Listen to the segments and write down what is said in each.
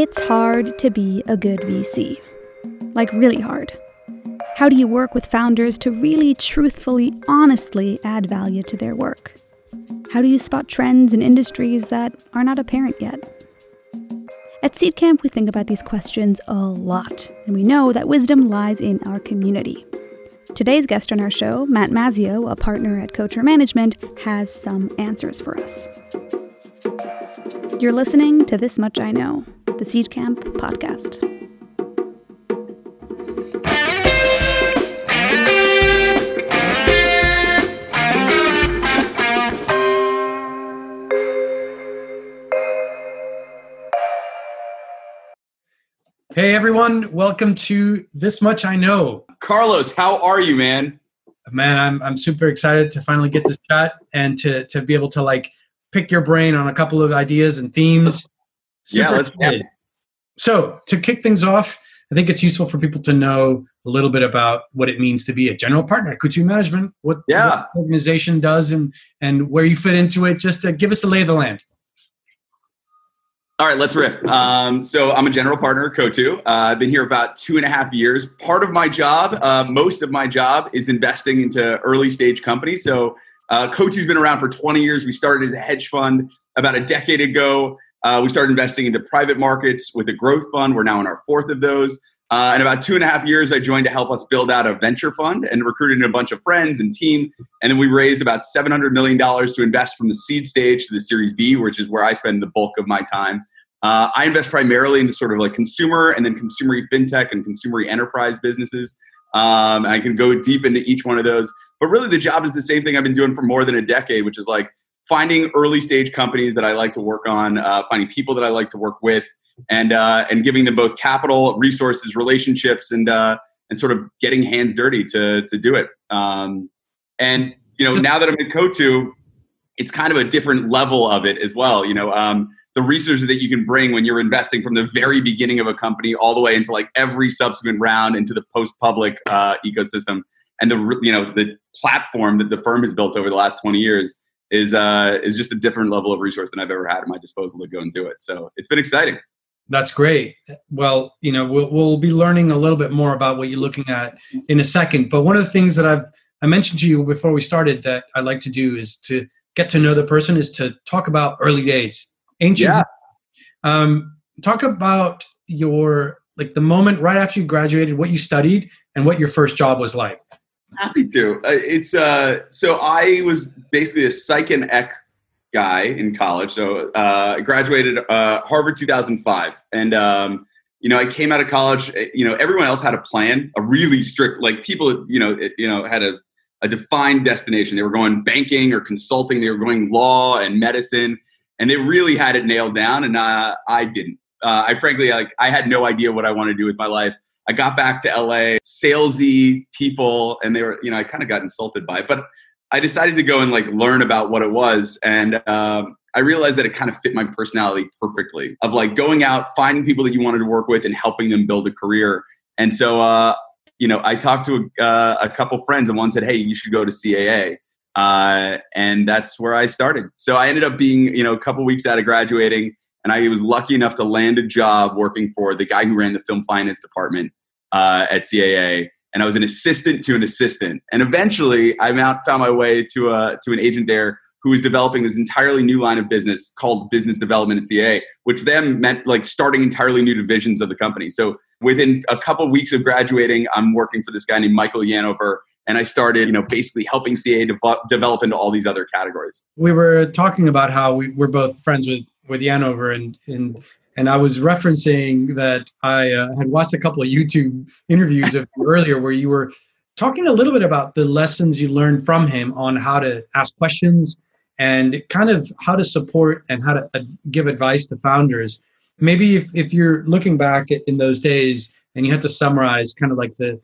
It's hard to be a good VC. Like, really hard. How do you work with founders to really truthfully, honestly add value to their work? How do you spot trends in industries that are not apparent yet? At Seedcamp, we think about these questions a lot, and we know that wisdom lies in our community. Today's guest on our show, Matt Mazzeo, a partner at Coatue Management, has some answers for us. You're listening to This Much I Know, the Seedcamp podcast. Hey everyone, welcome to This Much I Know. Carlos, how are you, man? Man, I'm I'm super excited to finally get this chat and to to be able to like pick your brain on a couple of ideas and themes. Super yeah, let's. So to kick things off, I think it's useful for people to know a little bit about what it means to be a general partner at Coatue Management, what, Yeah. the organization does and and where you fit into it. Just to give us the lay of the land. All right, let's riff. Um, so I'm a general partner at Coatue. Uh, I've been here about two and a half years. Part of my job, uh, most of my job, is investing into early stage companies. So uh, Coatue's been around for 20 years. We started as a hedge fund about a decade ago. Uh, we started investing into private markets with a growth fund. We're now in our fourth of those. Uh, in about two and a half years, I joined to help us build out a venture fund and recruited a bunch of friends and team. And then we raised about $700 million to invest from the seed stage to the Series B, which is where I spend the bulk of my time. Uh, I invest primarily into sort of like consumer and then consumer fintech and consumer enterprise businesses. Um, I can go deep into each one of those. But really, the job is the same thing I've been doing for more than a decade, which is like finding early stage companies that I like to work on, uh, finding people that I like to work with, and uh, and giving them both capital, resources, relationships, and uh, and sort of getting hands dirty to to do it. Um, and you know, now that I'm at Coatue, it's kind of a different level of it as well. You know, um, the resources that you can bring when you're investing from the very beginning of a company all the way into like every subsequent round into the post-public uh, ecosystem, and the you know the platform that the firm has built over the last 20 years is uh, is just a different level of resource than I've ever had at my disposal to go and do it. So it's been exciting. That's great. Well, you know, we'll, we'll be learning a little bit more about what you're looking at in a second. But one of the things that I've I mentioned to you before we started that I like to do is to get to know the person is to talk about early days, ancient. Yeah. Um, talk about your like the moment right after you graduated, what you studied, and what your first job was like. Happy to. Uh, it's uh, so I was basically a psych and ec guy in college. So uh, I graduated uh, Harvard 2005, and um, you know I came out of college. eh, You know everyone else had a plan, a really strict like people. You know it, you know had a a defined destination. They were going banking or consulting. They were going law and medicine, and they really had it nailed down. And uh, I didn't. Uh, I frankly like I had no idea what I wanted to do with my life. I got back to LA, salesy people, and they were, you know, I kind of got insulted by it. But I decided to go and like learn about what it was, and um, I realized that it kind of fit my personality perfectly. Of like going out, finding people that you wanted to work with, and helping them build a career. And so, uh, you know, I talked to uh, a couple friends, and one said, "Hey, you should go to CAA." Uh, and that's where I started. So I ended up being, you know, a couple weeks out of graduating, and I was lucky enough to land a job working for the guy who ran the film finance department uh, at CAA, and I was an assistant to an assistant. And eventually, I found my way to a to an agent there who was developing this entirely new line of business called business development at CAA, which then meant like starting entirely new divisions of the company. So within a couple weeks of graduating, I'm working for this guy named Michael Yanover. And I started, you know, basically helping CA devo- develop into all these other categories. we were talking about how we, we're both friends with with Yanover and and and I was referencing that I uh, had watched a couple of YouTube interviews of you earlier where you were talking a little bit about the lessons you learned from him on how to ask questions and kind of how to support and how to uh, give advice to founders. Maybe if, if you're looking back in those days and you had to summarize kind of like the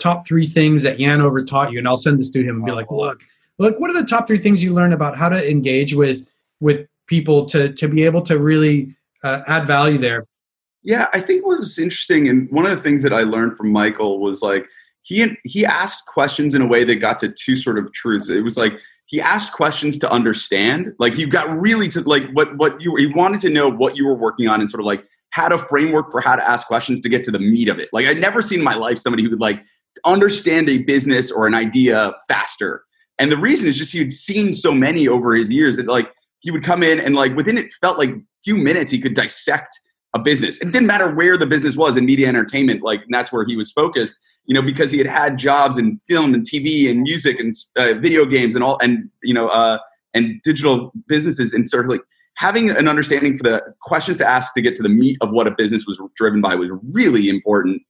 top three things that Yanover taught you, and I'll send this to him and be like, look, look, what are the top three things you learned about how to engage with with people to to be able to really uh, add value there? Yeah, I think what was interesting, and one of the things that I learned from Michael was like he he asked questions in a way that got to two sort of truths. It was like he asked questions to understand, like he got really to like what what you he wanted to know what you were working on and sort of like had a framework for how to ask questions to get to the meat of it. Like I'd never seen in my life somebody who could like understand a business or an idea faster. And the reason is just he had seen so many over his years that like he would come in and like within it felt like few minutes he could dissect a business. It didn't matter where the business was in media entertainment, like that's where he was focused. You know, because he had had jobs in film and TV and music and uh, video games and all, and you know, uh, and digital businesses, and sort of like having an understanding for the questions to ask to get to the meat of what a business was driven by was really important.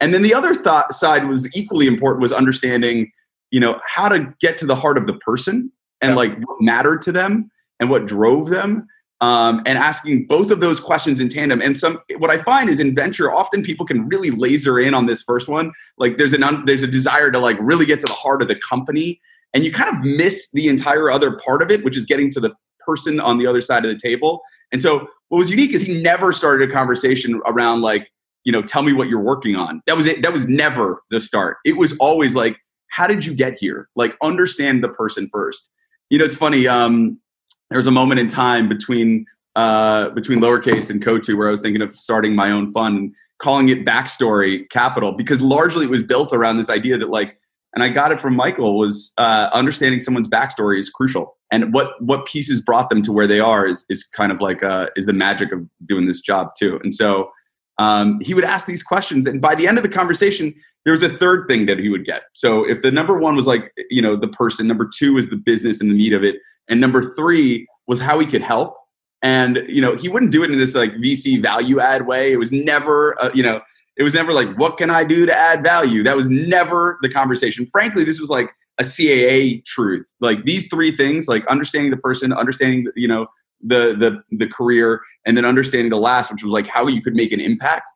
And then the other thought side was equally important was understanding, you know, how to get to the heart of the person and yeah. like what mattered to them and what drove them um, and asking both of those questions in tandem. And some what I find is in venture, often people can really laser in on this first one. Like there's an un, there's a desire to like really get to the heart of the company, and you kind of miss the entire other part of it, which is getting to the person on the other side of the table. And so what was unique is he never started a conversation around like you know tell me what you're working on. That was it. That was never the start. It was always like how did you get here? Like understand the person first. You know, it's funny. Um, there was a moment in time between uh, between lowercase and Coatue where I was thinking of starting my own fund and calling it Backstory Capital because largely it was built around this idea that like, and I got it from Michael was uh, understanding someone's backstory is crucial, and what what pieces brought them to where they are is is kind of like uh, is the magic of doing this job too. And so um, he would ask these questions, and by the end of the conversation, there was a third thing that he would get. So if the number one was like you know the person, number two is the business and the meat of it and number three was how he could help. And you know he wouldn't do it in this like vc value add way. It was never uh, you know it was never like what can i do to add value? That was never the conversation. Frankly this was like a caa truth. Like these three things like understanding the person understanding you know the the the career and then understanding the last which was like how you could make an impact.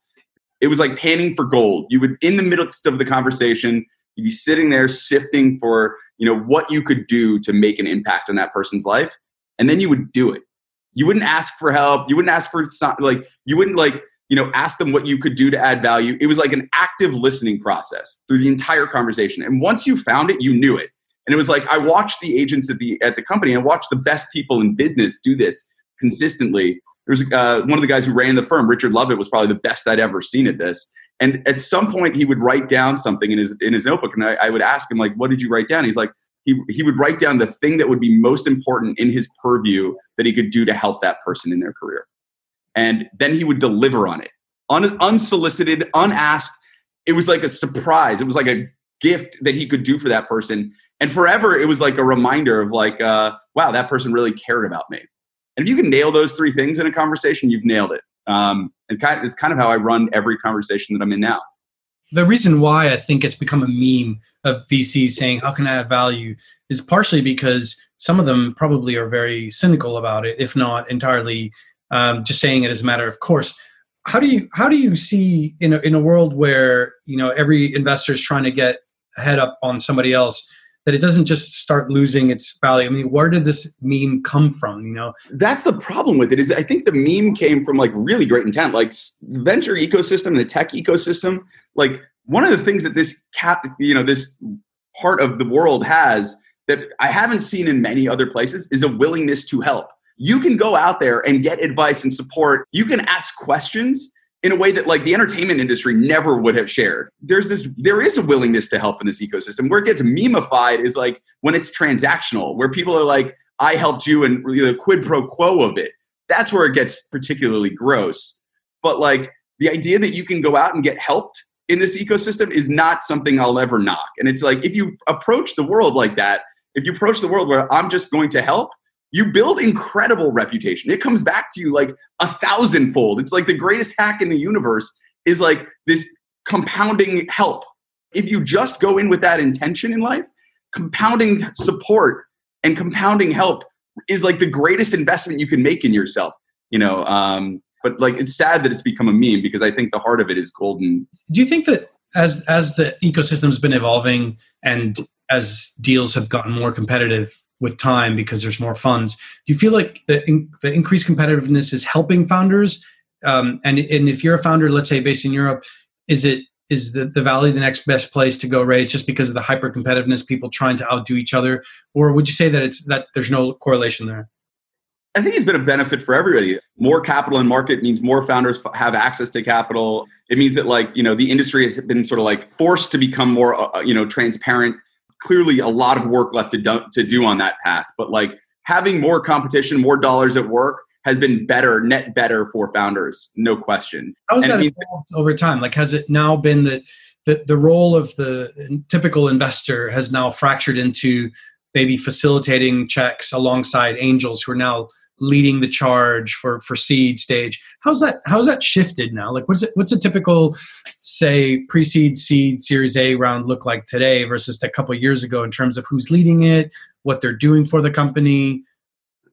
It was like panning for gold. You would in the midst of the conversation you'd be sitting there sifting for you know what you could do to make an impact on that person's life and then you would do it. You wouldn't ask for help. You wouldn't ask for like you wouldn't like you know ask them what you could do to add value. It was like an active listening process through the entire conversation and once you found it you knew it. And it was like i watched the agents at the at the company and watched the best people in business do this consistently. There was uh, one of the guys who ran the firm richard lovett was probably the best i'd ever seen at this and at some point, he would write down something in his in his notebook, and I, I would ask him like, "What did you write down?" He's like, he he would write down the thing that would be most important in his purview that he could do to help that person in their career, and then he would deliver on it, Un, unsolicited, unasked. It was like a surprise. It was like a gift that he could do for that person, and forever it was like a reminder of like, uh, wow, that person really cared about me. And if you can nail those three things in a conversation, you've nailed it. Um, and kind it's kind of how I run every conversation that I'm in now. The reason why I think it's become a meme of VCs saying, How can I add value? is partially because some of them probably are very cynical about it, if not entirely um, just saying it as a matter of course. How do you how do you see in a, in a world where you know every investor is trying to get head up on somebody else? That it doesn't just start losing its value. I mean, where did this meme come from? You know, that's the problem with it. Is I think the meme came from like really great intent, like venture ecosystem, and the tech ecosystem. Like one of the things that this cap, you know, this part of the world has that I haven't seen in many other places is a willingness to help. You can go out there and get advice and support. You can ask questions in a way that like the entertainment industry never would have shared. There's this there is a willingness to help in this ecosystem. Where it gets memeified is like when it's transactional, where people are like, I helped you and the quid pro quo of it. That's where it gets particularly gross. But like the idea that you can go out and get helped in this ecosystem is not something I'll ever knock. And it's like if you approach the world like that, if you approach the world where I'm just going to help, you build incredible reputation. It comes back to you like a thousandfold. It's like the greatest hack in the universe is like this compounding help. If you just go in with that intention in life, compounding support and compounding help is like the greatest investment you can make in yourself. You know, um, but like it's sad that it's become a meme because I think the heart of it is golden. Do you think that as as the ecosystem's been evolving and as deals have gotten more competitive with time because there's more funds. Do you feel like the in, the increased competitiveness is helping founders? Um, and and if you're a founder, let's say based in Europe, is it is the, the valley the next best place to go raise just because of the hyper competitiveness people trying to outdo each other or would you say that it's that there's no correlation there I think it's been a benefit for everybody. More capital in market means more founders have access to capital. It means that like, you know, the industry has been sort of like forced to become more, uh, you know, transparent. Clearly a lot of work left to do, to do on that path, but like having more competition, more dollars at work has been better, net better for founders, no question. How has that evolved over time? Like, has it now been that the, the role of the typical investor has now fractured into maybe facilitating checks alongside angels who are now leading the charge for for seed stage. How's that how's that shifted now? Like what's it what's a typical say pre-seed seed series a round look like today versus a couple years ago in terms of who's leading it what they're doing for the company?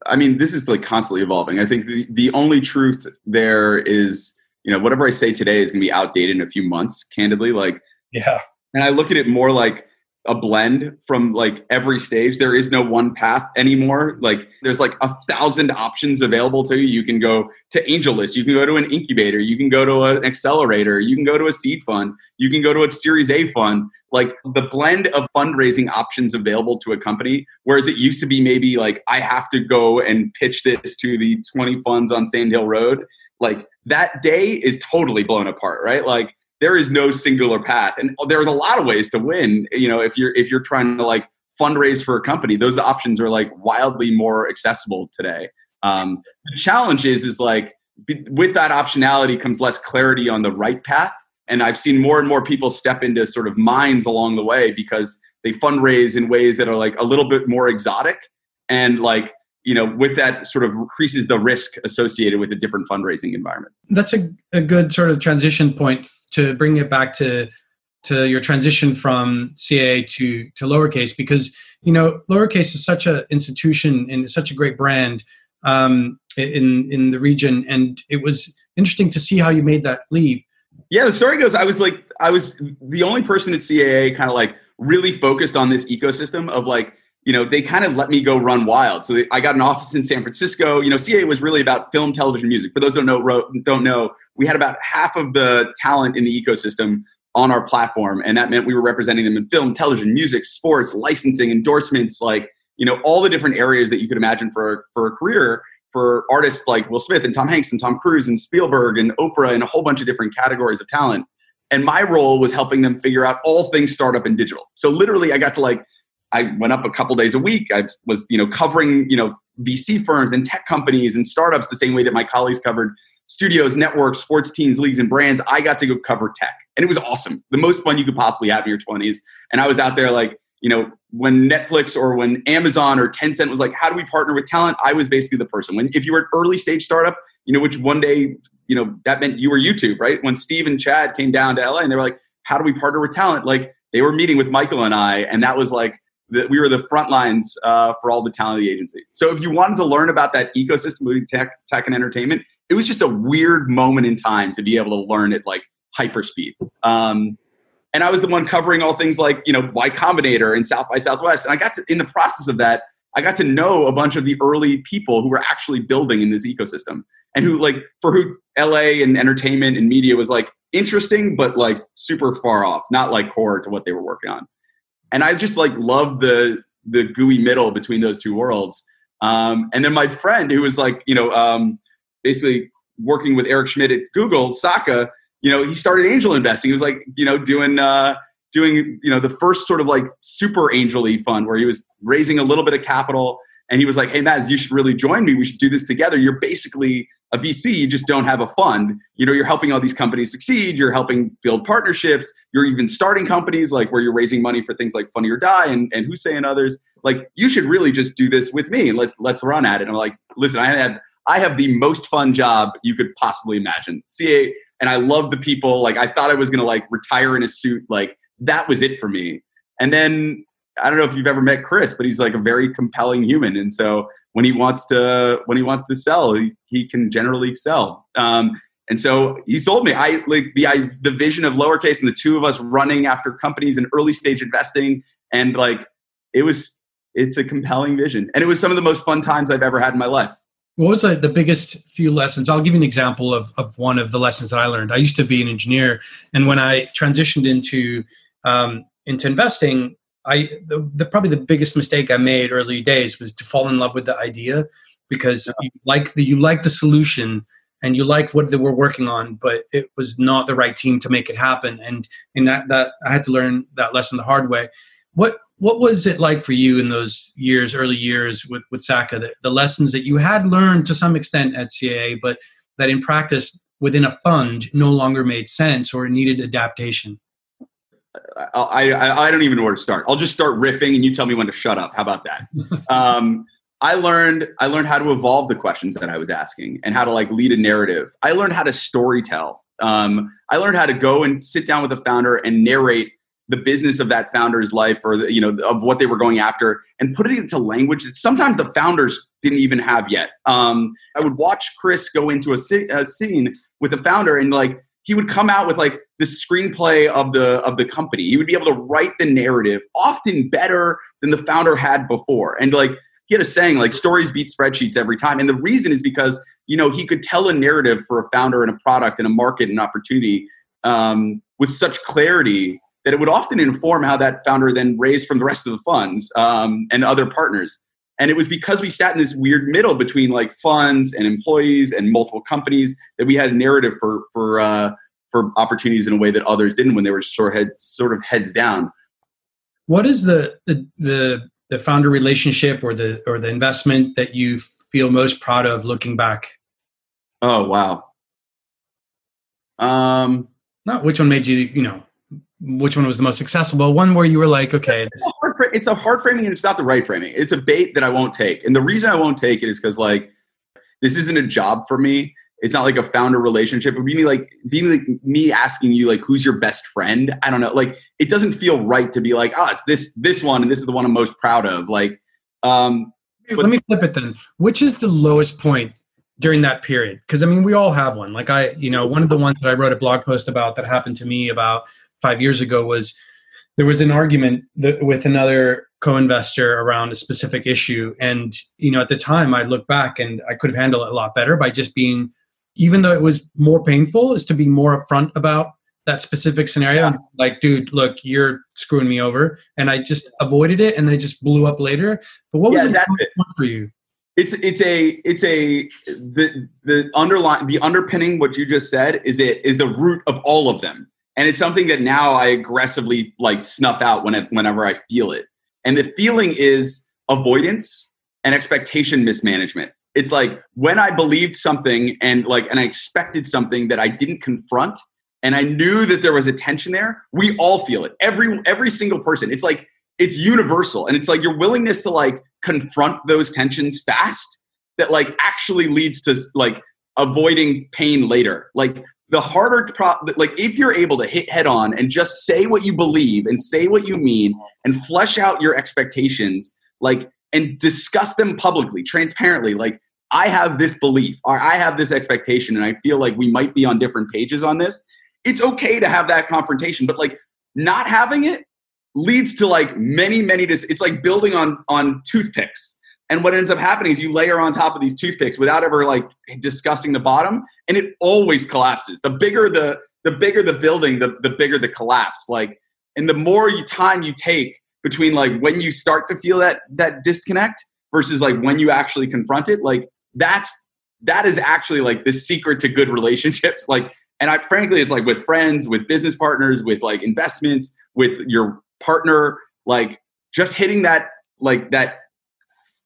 I mean this is like constantly evolving. I think the, the only truth there is you know whatever i say today is going to be outdated in a few months candidly like yeah. and i look at it more like a blend from like every stage. There is no one path anymore. Like there's like a thousand options available to you. You can go to AngelList, you can go to an incubator, you can go to an accelerator, you can go to a seed fund, you can go to a Series A fund. Like the blend of fundraising options available to a company, whereas it used to be maybe like I have to go and pitch this to the 20 funds on Sand Hill Road. Like that day is totally blown apart, right? Like there is no singular path. And there's a lot of ways to win you know if you're if you're trying to like fundraise for a company those options are like wildly more accessible today. Um, the challenge is is like with that optionality comes less clarity on the right path. And i've seen more and more people step into sort of mines along the way because they fundraise in ways that are like a little bit more exotic. And like you know, with that sort of increases the risk associated with a different fundraising environment. That's a, a good sort of transition point to bring it back to to your transition from CAA to to lowercase because you know lowercase is such an institution and such a great brand um, in in the region, and it was interesting to see how you made that leap. Yeah, the story goes I was like I was the only person at CAA kind of like really focused on this ecosystem of like you know, they kind of let me go run wild. So they, I got an office in San Francisco. You know, CA was really about film, television, music. For those don't know, don't know, we had about half of the talent in the ecosystem on our platform, and that meant we were representing them in film, television, music, sports, licensing, endorsements, like you know, all the different areas that you could imagine for for a career for artists like Will Smith and Tom Hanks and Tom Cruise and Spielberg and Oprah and a whole bunch of different categories of talent. And my role was helping them figure out all things startup and digital. So literally, I got to like I went up a couple days a week. I was, you know, covering, you know, VC firms and tech companies and startups the same way that my colleagues covered studios, networks, sports teams, leagues, and brands. I got to go cover tech, and it was awesome. The most fun you could possibly have in your 20s. And I was out there like, you know, when Netflix or when Amazon or Tencent was like, how do we partner with talent? I was basically the person. When if you were an early stage startup, you know, which one day, you know, that meant you were YouTube, right? When Steve and Chad came down to LA and they were like, how do we partner with talent? Like they were meeting with Michael and I, and that was like that we were the front lines uh, for all the talent of the agency. So if you wanted to learn about that ecosystem, moving tech, tech and entertainment, it was just a weird moment in time to be able to learn at like hyperspeed. Um, and I was the one covering all things like you know Y Combinator and South by Southwest, and I got to in the process of that, I got to know a bunch of the early people who were actually building in this ecosystem, and who like for who LA and entertainment and media was like interesting, but like super far off, not like core to what they were working on and I just like love the the gooey middle between those two worlds. Um, and then my friend who was like, you know, um, basically working with Eric Schmidt at Google, Sacca, you know, he started angel investing. He was like, you know, doing uh, doing you know the first sort of like super angel fund where he was raising a little bit of capital. And he was like, "Hey, Maz, you should really join me. We should do this together. You're basically a VC, you just don't have a fund. You know, you're helping all these companies succeed. You're helping build partnerships. You're even starting companies like where you're raising money for things like Funny or Die and, and Hussein and others. Like, you should really just do this with me and let's let's run at it. And I'm like, listen, I have I have the most fun job you could possibly imagine. CA, and I love the people. Like, I thought I was gonna like retire in a suit. Like, that was it for me. And then I don't know if you've ever met Chris, but he's like a very compelling human. And so when he wants to when he wants to sell, he, he can generally sell. Um, and so he sold me. I like the I, the vision of lowercase and the two of us running after companies in early stage investing, and like it was it's a compelling vision, and it was some of the most fun times I've ever had in my life. What was the biggest few lessons? I'll give you an example of, of one of the lessons that I learned. I used to be an engineer, and when I transitioned into um, into investing, I the, the, probably the biggest mistake I made early days was to fall in love with the idea because you like the you like the solution and you like what they were working on, but it was not the right team to make it happen. And in that that I had to learn that lesson the hard way. What what was it like for you in those years, early years with with Sacca? The, the lessons that you had learned to some extent at CAA, but that in practice within a fund no longer made sense or needed adaptation. I, I, I don't even know where to start. I'll just start riffing, and you tell me when to shut up. How about that? um, I learned I learned how to evolve the questions that I was asking and how to like lead a narrative. I learned how to story tell. Um, I learned how to go and sit down with a founder and narrate the business of that founder's life or the, you know of what they were going after and put it into language that sometimes the founders didn't even have yet. Um, I would watch Chris go into a, a scene with the founder and like he would come out with like the screenplay of the of the company. He would be able to write the narrative often better than the founder had before. And like he had a saying like stories beat spreadsheets every time. And the reason is because you know he could tell a narrative for a founder and a product and a market and opportunity um, with such clarity that it would often inform how that founder then raised from the rest of the funds um, and other partners. And it was because we sat in this weird middle between like funds and employees and multiple companies that we had a narrative for for uh, for opportunities in a way that others didn't when they were sort of head, sort of heads down. What is the, the the the founder relationship or the or the investment that you feel most proud of looking back? Oh wow. Um, not which one made you you know which one was the most successful, but one where you were like, okay. It's a hard, fra- it's a hard framing and it's not the right framing. It's a bait that I won't take. And the reason I won't take it is because, like, this isn't a job for me. It's not like a founder relationship. It would be like being like me asking you like who's your best friend. I don't know. Like it doesn't feel right to be like, oh, it's this this one and this is the one I'm most proud of. Like, um, but, let me flip it then. Which is the lowest point during that period? Because I mean, we all have one. Like I, you know, one of the ones that I wrote a blog post about that happened to me about five years ago was there was an argument that, with another co-investor around a specific issue. And you know at the time i look back and i could have handled it a lot better by just being even though it was more painful is to be more upfront about that specific scenario. Yeah. like dude look you're screwing me over. And i just avoided it and they just blew up later. But what was yeah, it. for you? It's it's a it's a the the underline the underpinning what you just said is it is the root of all of them and it's something that now I aggressively like snuff out when whenever I feel it. And the feeling is avoidance and expectation mismanagement. It's like when I believed something and like and I expected something that I didn't confront and I knew that there was a tension there, we all feel it. Every every single person. It's like it's universal and it's like your willingness to like confront those tensions fast that like actually leads to like avoiding pain later. Like the harder pro- like if you're able to hit head on and just say what you believe and say what you mean and flesh out your expectations like and discuss them publicly transparently like i have this belief or i have this expectation and i feel like we might be on different pages on this it's okay to have that confrontation but like not having it leads to like many many dis- it's like building on on toothpicks and what ends up happening is you layer on top of these toothpicks without ever like discussing the bottom, and it always collapses. The bigger the the bigger the building, the the bigger the collapse. Like, and the more you time you take between like when you start to feel that that disconnect versus like when you actually confront it, like that's that is actually like the secret to good relationships. Like, and I frankly, it's like with friends, with business partners, with like investments, with your partner, like just hitting that like that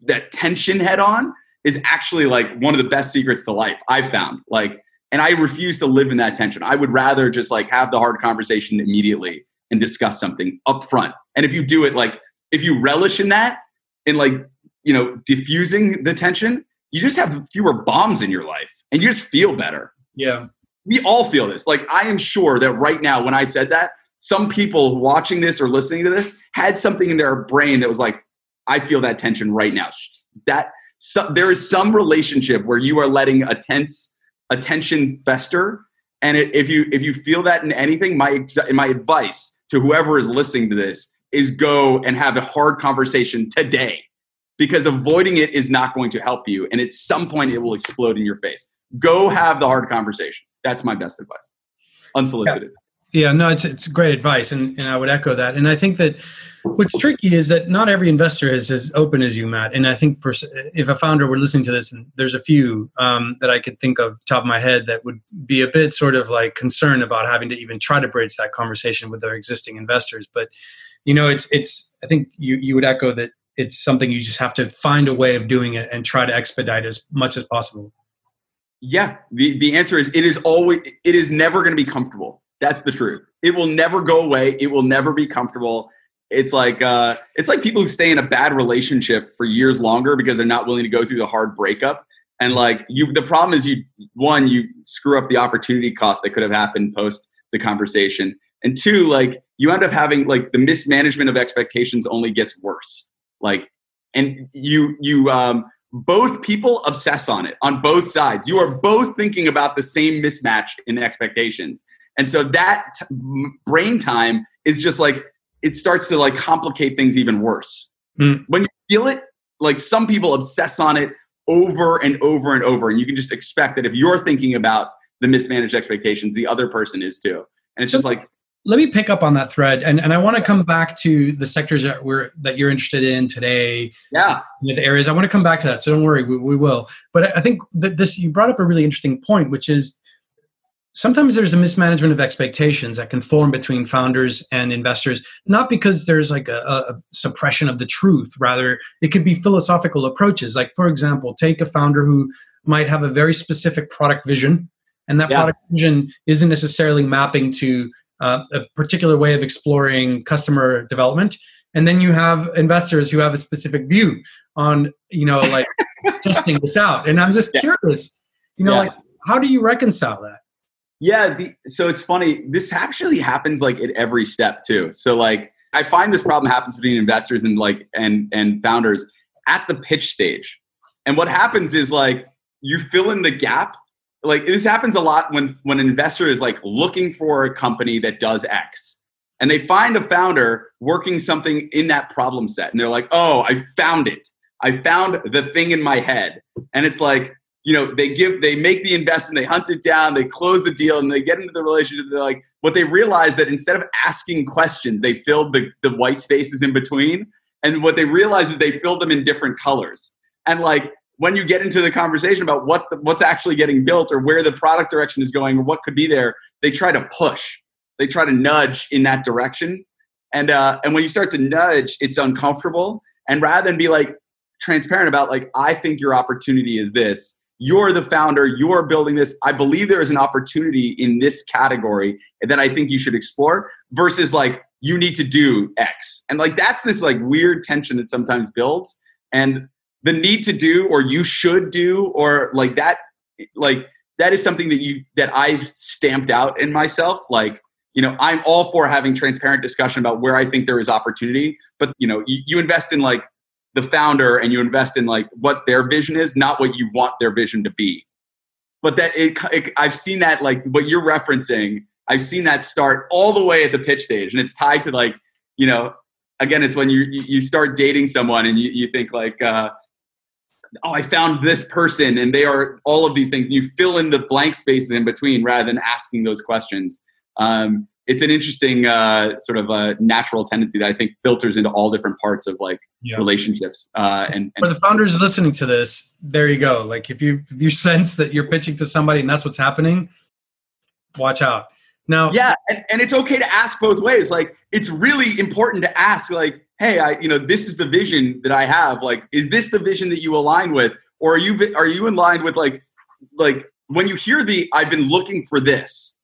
that tension head on is actually like one of the best secrets to life I've found. Like, and I refuse to live in that tension. I would rather just like have the hard conversation immediately and discuss something up front. And if you do it like if you relish in that in like, you know, diffusing the tension, you just have fewer bombs in your life and you just feel better. Yeah. We all feel this. Like I am sure that right now when I said that, some people watching this or listening to this had something in their brain that was like, I feel that tension right now. That so, there is some relationship where you are letting a tense a tension fester, and it, if you if you feel that in anything, my my advice to whoever is listening to this is go and have a hard conversation today, because avoiding it is not going to help you, and at some point it will explode in your face. Go have the hard conversation. That's my best advice, unsolicited. Yeah Yeah, no, it's it's great advice, and, and I would echo that. And I think that what's tricky is that not every investor is as open as you, Matt. And I think pers- if a founder were listening to this, and there's a few um, that I could think of top of my head that would be a bit sort of like concerned about having to even try to bridge that conversation with their existing investors. But you know, it's it's I think you you would echo that it's something you just have to find a way of doing it and try to expedite as much as possible. Yeah, the the answer is it is always it is never going to be comfortable. That's the truth. It will never go away. It will never be comfortable. It's like uh, it's like people who stay in a bad relationship for years longer because they're not willing to go through the hard breakup. And like you, the problem is you one you screw up the opportunity cost that could have happened post the conversation, and two like you end up having like the mismanagement of expectations only gets worse. Like, and you you um, both people obsess on it on both sides. You are both thinking about the same mismatch in expectations. And so that t- brain time is just like, it starts to like complicate things even worse. Mm. When you feel it, like some people obsess on it over and over and over. And you can just expect that if you're thinking about the mismanaged expectations, the other person is too. And it's just like, let me pick up on that thread and, and i want to come back to the sectors that we're that you're interested in today yeah the areas i want to come back to that so don't worry we, we will but i think that this you brought up a really interesting point which is sometimes there's a mismanagement of expectations that can form between founders and investors not because there's like a, a, suppression of the truth rather it could be philosophical approaches like for example take a founder who might have a very specific product vision and that yeah. product vision isn't necessarily mapping to uh, a particular way of exploring customer development and then you have investors who have a specific view on you know like testing this out and i'm just yeah. curious you know yeah. like how do you reconcile that yeah the, so it's funny this actually happens like at every step too. So like i find this problem happens between investors and like and and founders at the pitch stage. And what happens is like you fill in the gap. Like this happens a lot when when an investor is like looking for a company that does x and they find a founder working something in that problem set and they're like oh i found it. I found the thing in my head. And it's like you know they give they make the investment they hunt it down they close the deal and they get into the relationship they're like what they realize that instead of asking questions they filled the, the white spaces in between and what they realize is they filled them in different colors and like when you get into the conversation about what the, what's actually getting built or where the product direction is going or what could be there, they try to push, they try to nudge in that direction, and uh, and when you start to nudge, it's uncomfortable. And rather than be like transparent about like I think your opportunity is this. You're the founder. You're building this. I believe there is an opportunity in this category that I think you should explore. Versus like you need to do X, and like that's this like weird tension that sometimes builds. And the need to do or you should do or like that like that is something that you that I've stamped out in myself like you know I'm all for having transparent discussion about where I think there is opportunity but you know you, you invest in like the founder and you invest in like what their vision is not what you want their vision to be but that it, it I've seen that like what you're referencing I've seen that start all the way at the pitch stage and it's tied to like you know again it's when you you start dating someone and you, you think like uh, oh, I found this person and they are all of these things. You fill in the blank spaces in between rather than asking those questions. Um, it's an interesting uh, sort of a natural tendency that I think filters into all different parts of like yeah. relationships. Uh, and, and for the founders listening to this, there you go. Like if you if you sense that you're pitching to somebody and that's what's happening, watch out. Now, yeah, and, and it's okay to ask both ways. Like it's really important to ask, like, hey, I, you know, this is the vision that I have. Like, is this the vision that you align with, or are you are you in line with like, like when you hear the I've been looking for this,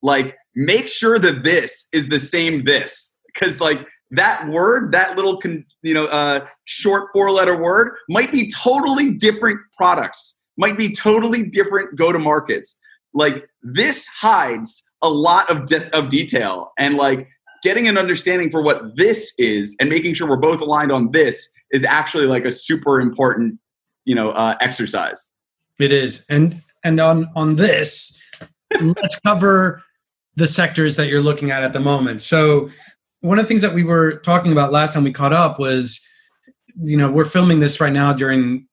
like make sure that this is the same this, because like that word, that little con, you know, uh, short four letter word might be totally different products, might be totally different go to markets. Like this hides a lot of de- of detail and like getting an understanding for what this is and making sure we're both aligned on this is actually like a super important you know uh, exercise it is and and on on this let's cover the sectors that you're looking at at the moment so one of the things that we were talking about last time we caught up was you know we're filming this right now during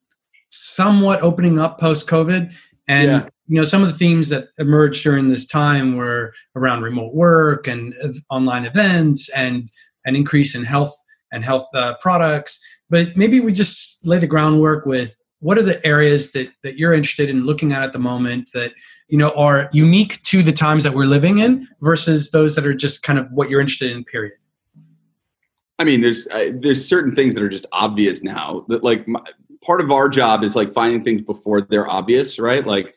somewhat opening up post covid And Yeah. you know, some of the themes that emerged during this time were around remote work and online events and an increase in health and health uh, products. But maybe we just lay the groundwork with what are the areas that that you're interested in looking at at the moment that you know are unique to the times that we're living in versus those that are just kind of what you're interested in. Period. I mean, there's uh, there's certain things that are just obvious now. That like my, part of our job is like finding things before they're obvious, right? Like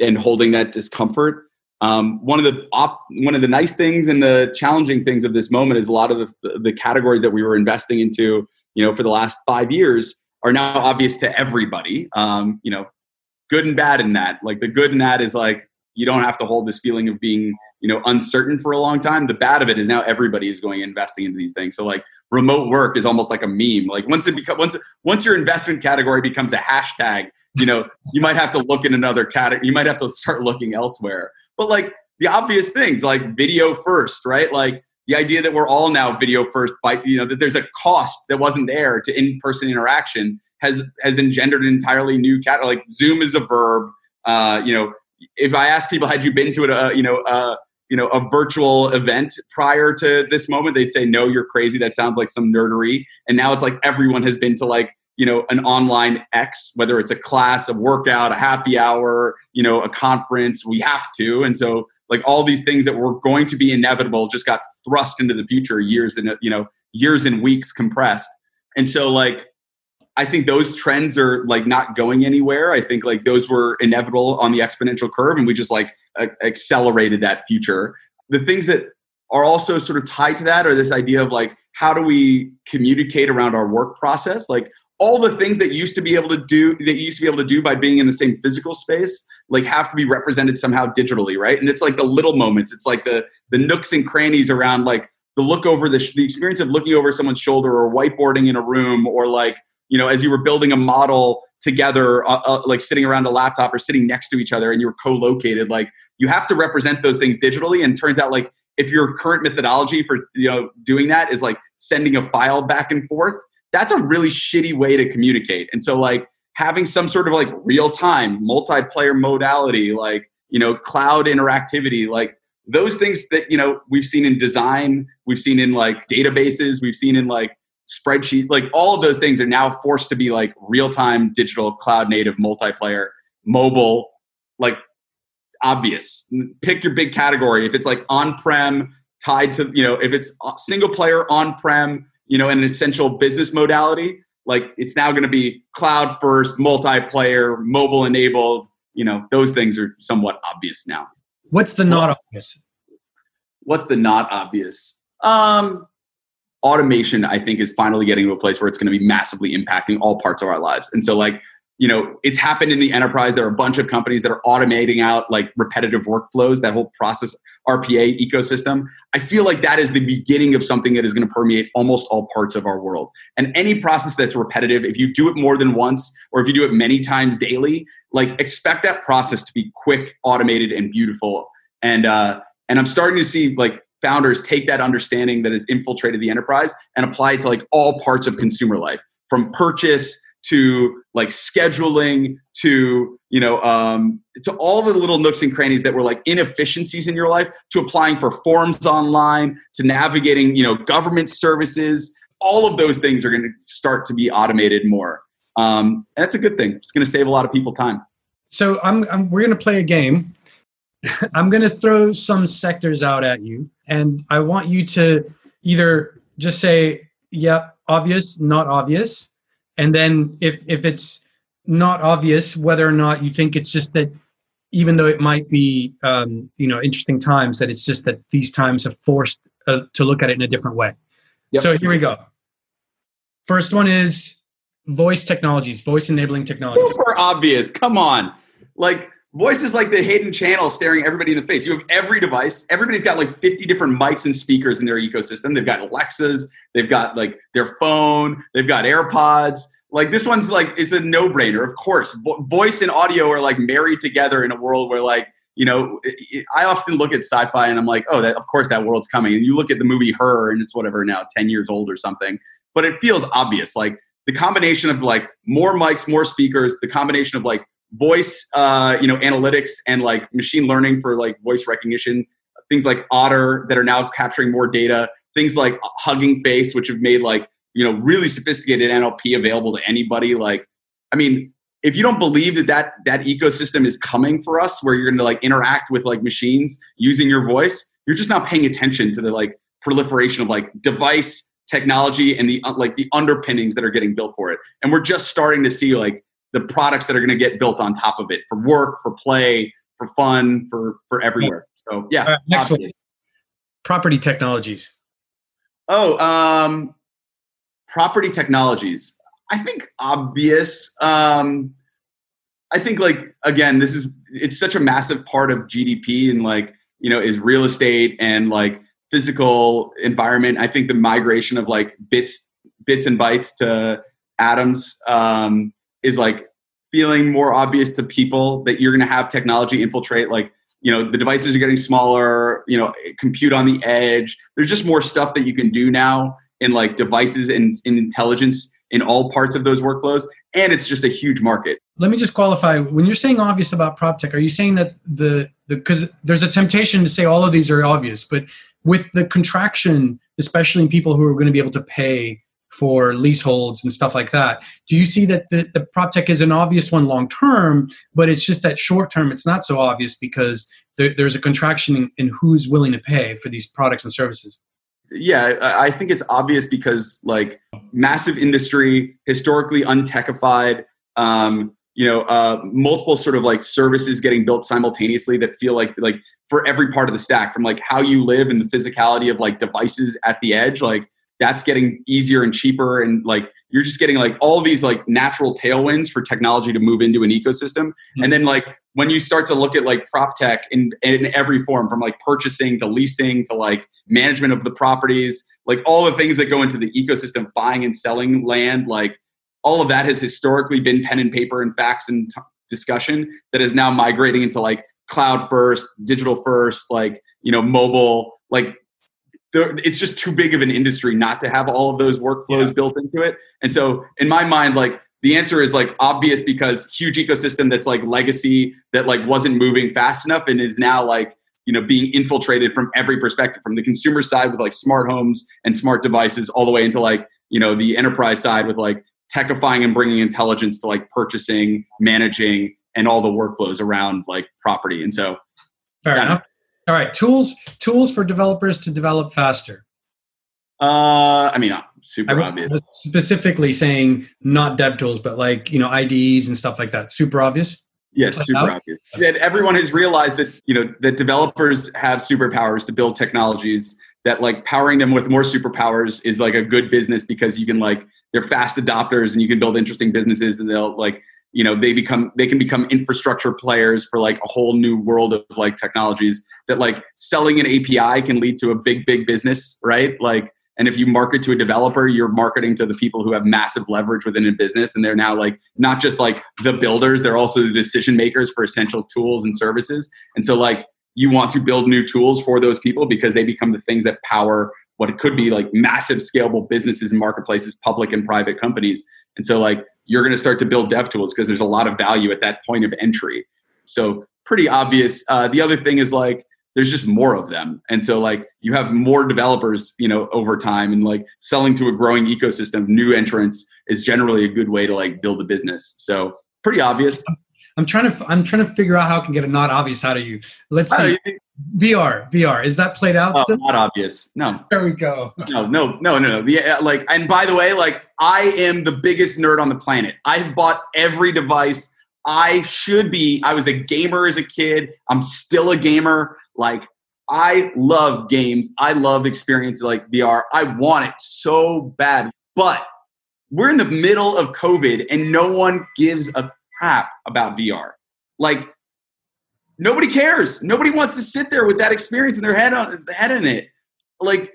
and holding that discomfort. Um, one of the op, one of the nice things and the challenging things of this moment is a lot of the, the categories that we were investing into, you know, for the last five years are now obvious to everybody. Um, you know, good and bad in that. Like the good in that is like you don't have to hold this feeling of being you know uncertain for a long time the bad of it is now everybody is going investing into these things so like remote work is almost like a meme like once it becomes once once your investment category becomes a hashtag you know you might have to look in another category you might have to start looking elsewhere but like the obvious things like video first right like the idea that we're all now video first by you know that there's a cost that wasn't there to in-person interaction has has engendered an entirely new cat like zoom is a verb uh, you know if I ask people, had you been to a, you know, uh, you know, a virtual event prior to this moment, they'd say, no, you're crazy. That sounds like some nerdery. And now it's like everyone has been to like, you know, an online X, whether it's a class, a workout, a happy hour, you know, a conference, we have to. And so like all these things that were going to be inevitable just got thrust into the future years and, you know, years and weeks compressed. And so like, I think those trends are like not going anywhere. I think like those were inevitable on the exponential curve, and we just like a- accelerated that future. The things that are also sort of tied to that are this idea of like how do we communicate around our work process? Like all the things that used to be able to do that you used to be able to do by being in the same physical space like have to be represented somehow digitally right? And it's like the little moments. It's like the the nooks and crannies around like the look over the, sh- the experience of looking over someone's shoulder or whiteboarding in a room or like you know as you were building a model together uh, uh, like sitting around a laptop or sitting next to each other and you were co-located like you have to represent those things digitally. And turns out like if your current methodology for you know doing that is like sending a file back and forth that's a really shitty way to communicate. And so like having some sort of like real time multiplayer modality like you know cloud interactivity like those things that you know we've seen in design we've seen in like databases we've seen in like spreadsheet like all of those things are now forced to be like real time digital cloud native multiplayer mobile like obvious. Pick your big category. If it's like on prem tied to you know if it's uh, single player on prem you know an essential business modality like it's now going to be cloud first multiplayer mobile enabled you know those things are somewhat obvious now. What's the not obvious? what's the not obvious? Um automation i think is finally getting to a place where it's going to be massively impacting all parts of our lives. And so like you know it's happened in the enterprise. There are a bunch of companies that are automating out like repetitive workflows that whole process rpa ecosystem. I feel like that is the beginning of something that is going to permeate almost all parts of our world. And any process that's repetitive if you do it more than once or if you do it many times daily like expect that process to be quick automated and beautiful. And uh and i'm starting to see like founders take that understanding that has infiltrated the enterprise and apply it to like all parts of consumer life from purchase to like scheduling to you know um, to all the little nooks and crannies that were like inefficiencies in your life to applying for forms online to navigating you know government services. All of those things are going to start to be automated more. Um, and that's a good thing. It's going to save a lot of people time. So I'm, I'm we're going to play a game. I'm going to throw some sectors out at you, and I want you to either just say, "Yep, obvious," "Not obvious," and then if if it's not obvious, whether or not you think it's just that, even though it might be um, you know interesting times, that it's just that these times have forced uh, to look at it in a different way. Yep. So here we go. First one is voice technologies, voice enabling technologies. super obvious. Come on. Like voice is like the hidden channel staring everybody in the face. You have every device. Everybody's got like 50 different mics and speakers in their ecosystem. They've got Alexas, they've got like their phone, they've got AirPods. Like this one's like it's a no-brainer. Of course, Vo- voice and audio are like married together in a world where like you know, I often look at sci-fi and I'm like, oh, that of course that world's coming. And you look at the movie Her, and it's whatever now, 10 years old or something. But it feels obvious. Like the combination of like more mics, more speakers, the combination of like voice, uh, you know, analytics and like machine learning for like voice recognition. Things like Otter that are now capturing more data. Things like Hugging Face, which have made like you know really sophisticated NLP available to anybody. Like, I mean, if you don't believe that that that ecosystem is coming for us, where you're going to like interact with like machines using your voice, you're just not paying attention to the like proliferation of like device technology and the uh, like the underpinnings that are getting built for it. And we're just starting to see like the products that are going to get built on top of it for work, for play, for fun, for for everywhere. So yeah. Right, next obvious. one. Property technologies. Oh, um, property technologies. I think obvious. Um, I think like again, this is it's such a massive part of GDP and like you know is real estate and like physical environment. I think the migration of like bits, bits and bytes to atoms um, is like feeling more obvious to people that you're going to have technology infiltrate. Like you know, the devices are getting smaller. You know, compute on the edge. There's just more stuff that you can do now in like devices and in intelligence in all parts of those workflows and it's just a huge market let me just qualify when you're saying obvious about prop tech are you saying that the because the, there's a temptation to say all of these are obvious but with the contraction especially in people who are going to be able to pay for leaseholds and stuff like that. Do you see that the, the prop tech is an obvious one long term but it's just that short term it's not so obvious because there, there's a contraction in, in who's willing to pay for these products and services? Yeah i think it's obvious because like massive industry historically untechified um, you know uh, multiple sort of like services getting built simultaneously that feel like like for every part of the stack from like how you live and the physicality of like devices at the edge like that's getting easier and cheaper and like you're just getting like all these like natural tailwinds for technology to move into an ecosystem mm-hmm. and then like when you start to look at like prop tech in, in every form from like purchasing to leasing to like management of the properties like all the things that go into the ecosystem buying and selling land like all of that has historically been pen and paper and fax and t- discussion that is now migrating into like cloud first digital first like you know mobile like it's just too big of an industry not to have all of those workflows yeah. built into it. And so in my mind, like the answer is like obvious because huge ecosystem that's like legacy that like wasn't moving fast enough and is now like you know being infiltrated from every perspective from the consumer side with like smart homes and smart devices all the way into like you know the enterprise side with like techifying and bringing intelligence to like purchasing managing and all the workflows around like property and so fair enough all right, tools tools for developers to develop faster. Uh, I mean, uh, super I obvious. Specifically saying not dev tools, but like you know IDEs and stuff like that. Super obvious. Yes, super out? obvious. That everyone has realized that you know that developers have superpowers to build technologies. That like powering them with more superpowers is like a good business because you can like they're fast adopters and you can build interesting businesses and they'll like you know they become they can become infrastructure players for like a whole new world of like technologies that like selling an api can lead to a big big business right? Like and if you market to a developer you're marketing to the people who have massive leverage within a business and they're now like not just like the builders they're also the decision makers for essential tools and services. And so like you want to build new tools for those people because they become the things that power what it could be like massive scalable businesses and marketplaces public and private companies. And so like you're going to start to build dev tools because there's a lot of value at that point of entry. So pretty obvious. Uh, the other thing is like there's just more of them, and so like you have more developers, you know, over time, and like selling to a growing ecosystem, new entrants is generally a good way to like build a business. So pretty obvious. I'm trying to I'm trying to figure out how I can get a not obvious out of you. Let's see. VR, VR. Is that played out oh, still? Not obvious. No. There we go. No, no, no, no, no. The, uh, like, and by the way, like, I am the biggest nerd on the planet. I've bought every device. I should be. I was a gamer as a kid. I'm still a gamer. Like, I love games. I love experiences like VR. I want it so bad. But we're in the middle of COVID and no one gives a crap about VR. Like, nobody cares. Nobody wants to sit there with that experience in their head on head in it. Like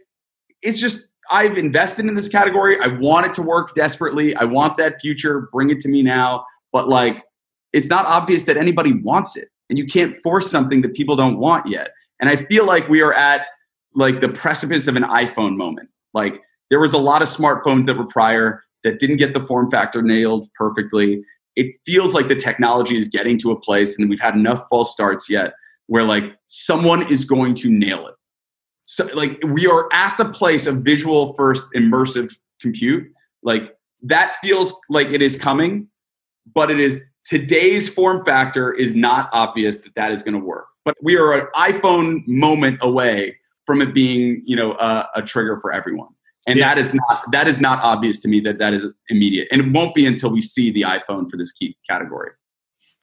it's just I've invested in this category. I want it to work desperately. I want that future. Bring it to me now. But like it's not obvious that anybody wants it. And you can't force something that people don't want yet. And I feel like we are at like the precipice of an iPhone moment. Like there was a lot of smartphones that were prior that didn't get the form factor nailed perfectly it feels like the technology is getting to a place, and we've had enough false starts yet where like someone is going to nail it. So like we are at the place of visual first immersive compute. Like that feels like it is coming, but it is today's form factor is not obvious that that is going to work. But we are an iPhone moment away from it being, you know, a, a trigger for everyone. And yeah. that is not that is not obvious to me that that is immediate, and it won't be until we see the iPhone for this key category.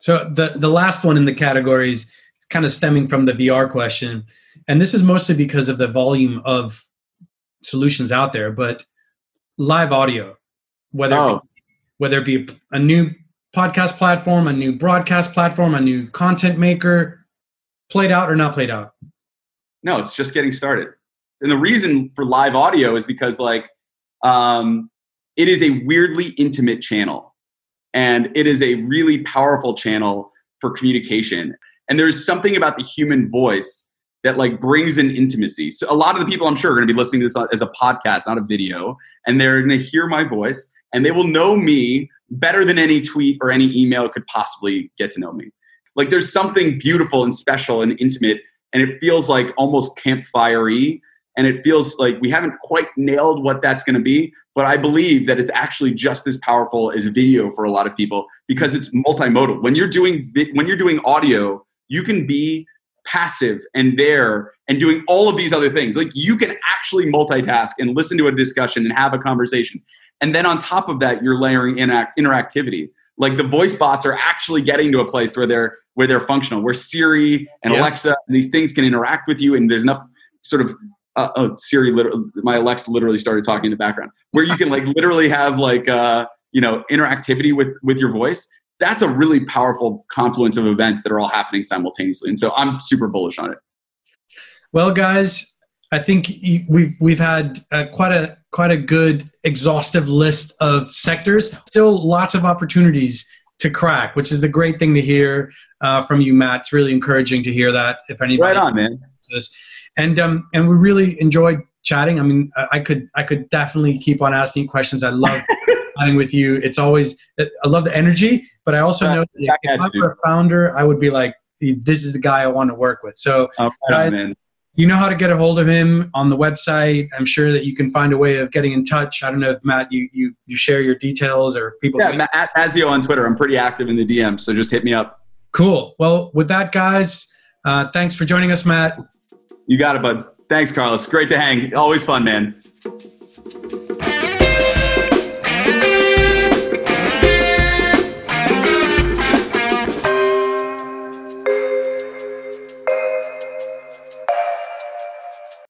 So the the last one in the categories kind of stemming from the VR question, and this is mostly because of the volume of solutions out there. But live audio, whether oh. it be, oh. whether it be a new podcast platform, a new broadcast platform, a new content maker, played out or not played out? No, it's just getting started. And the reason for live audio is because like um, it is a weirdly intimate channel, and it is a really powerful channel for communication. And there's something about the human voice that like brings an intimacy. So a lot of the people I'm sure are going to be listening to this as a podcast, not a video, and they're going to hear my voice and they will know me better than any tweet or any email could possibly get to know me. Like there's something beautiful and special and intimate, and it feels like almost campfirey, and it feels like we haven't quite nailed what that's going to be. But I believe that it's actually just as powerful as video for a lot of people because it's multimodal. When you're doing when you're doing audio, you can be passive and there and doing all of these other things. Like you can actually multitask and listen to a discussion and have a conversation. And then on top of that, you're layering interact- interactivity. Like the voice bots are actually getting to a place where they're where they're functional, where Siri and yeah. Alexa and these things can interact with you, and there's enough sort of uh, oh Siri, literally, my Alexa literally started talking in the background, where you can like literally have like uh, you know interactivity with with your voice. That's a really powerful confluence of events that are all happening simultaneously, and so I'm super bullish on it. Well, guys, I think we've we've had uh, quite a quite a good exhaustive list of sectors. Still, lots of opportunities to crack, which is a great thing to hear uh, from you, Matt. It's really encouraging to hear that. If anybody, right on, man. This. And um, and we really enjoyed chatting. I mean, I could I could definitely keep on asking questions. I love chatting with you. It's always I love the energy, but I also know that if, if I were a founder, I would be like, this is the guy I want to work with. So, oh, you know how to get a hold of him on the website. I'm sure that you can find a way of getting in touch. I don't know if Matt, you you, you share your details or people. Yeah, Matt, at Mazzeo on Twitter. I'm pretty active in the DM, so just hit me up. Cool. Well, with that, guys, uh, thanks for joining us, Matt. You got it, bud. Thanks, Carlos. Great to hang. Always fun, man.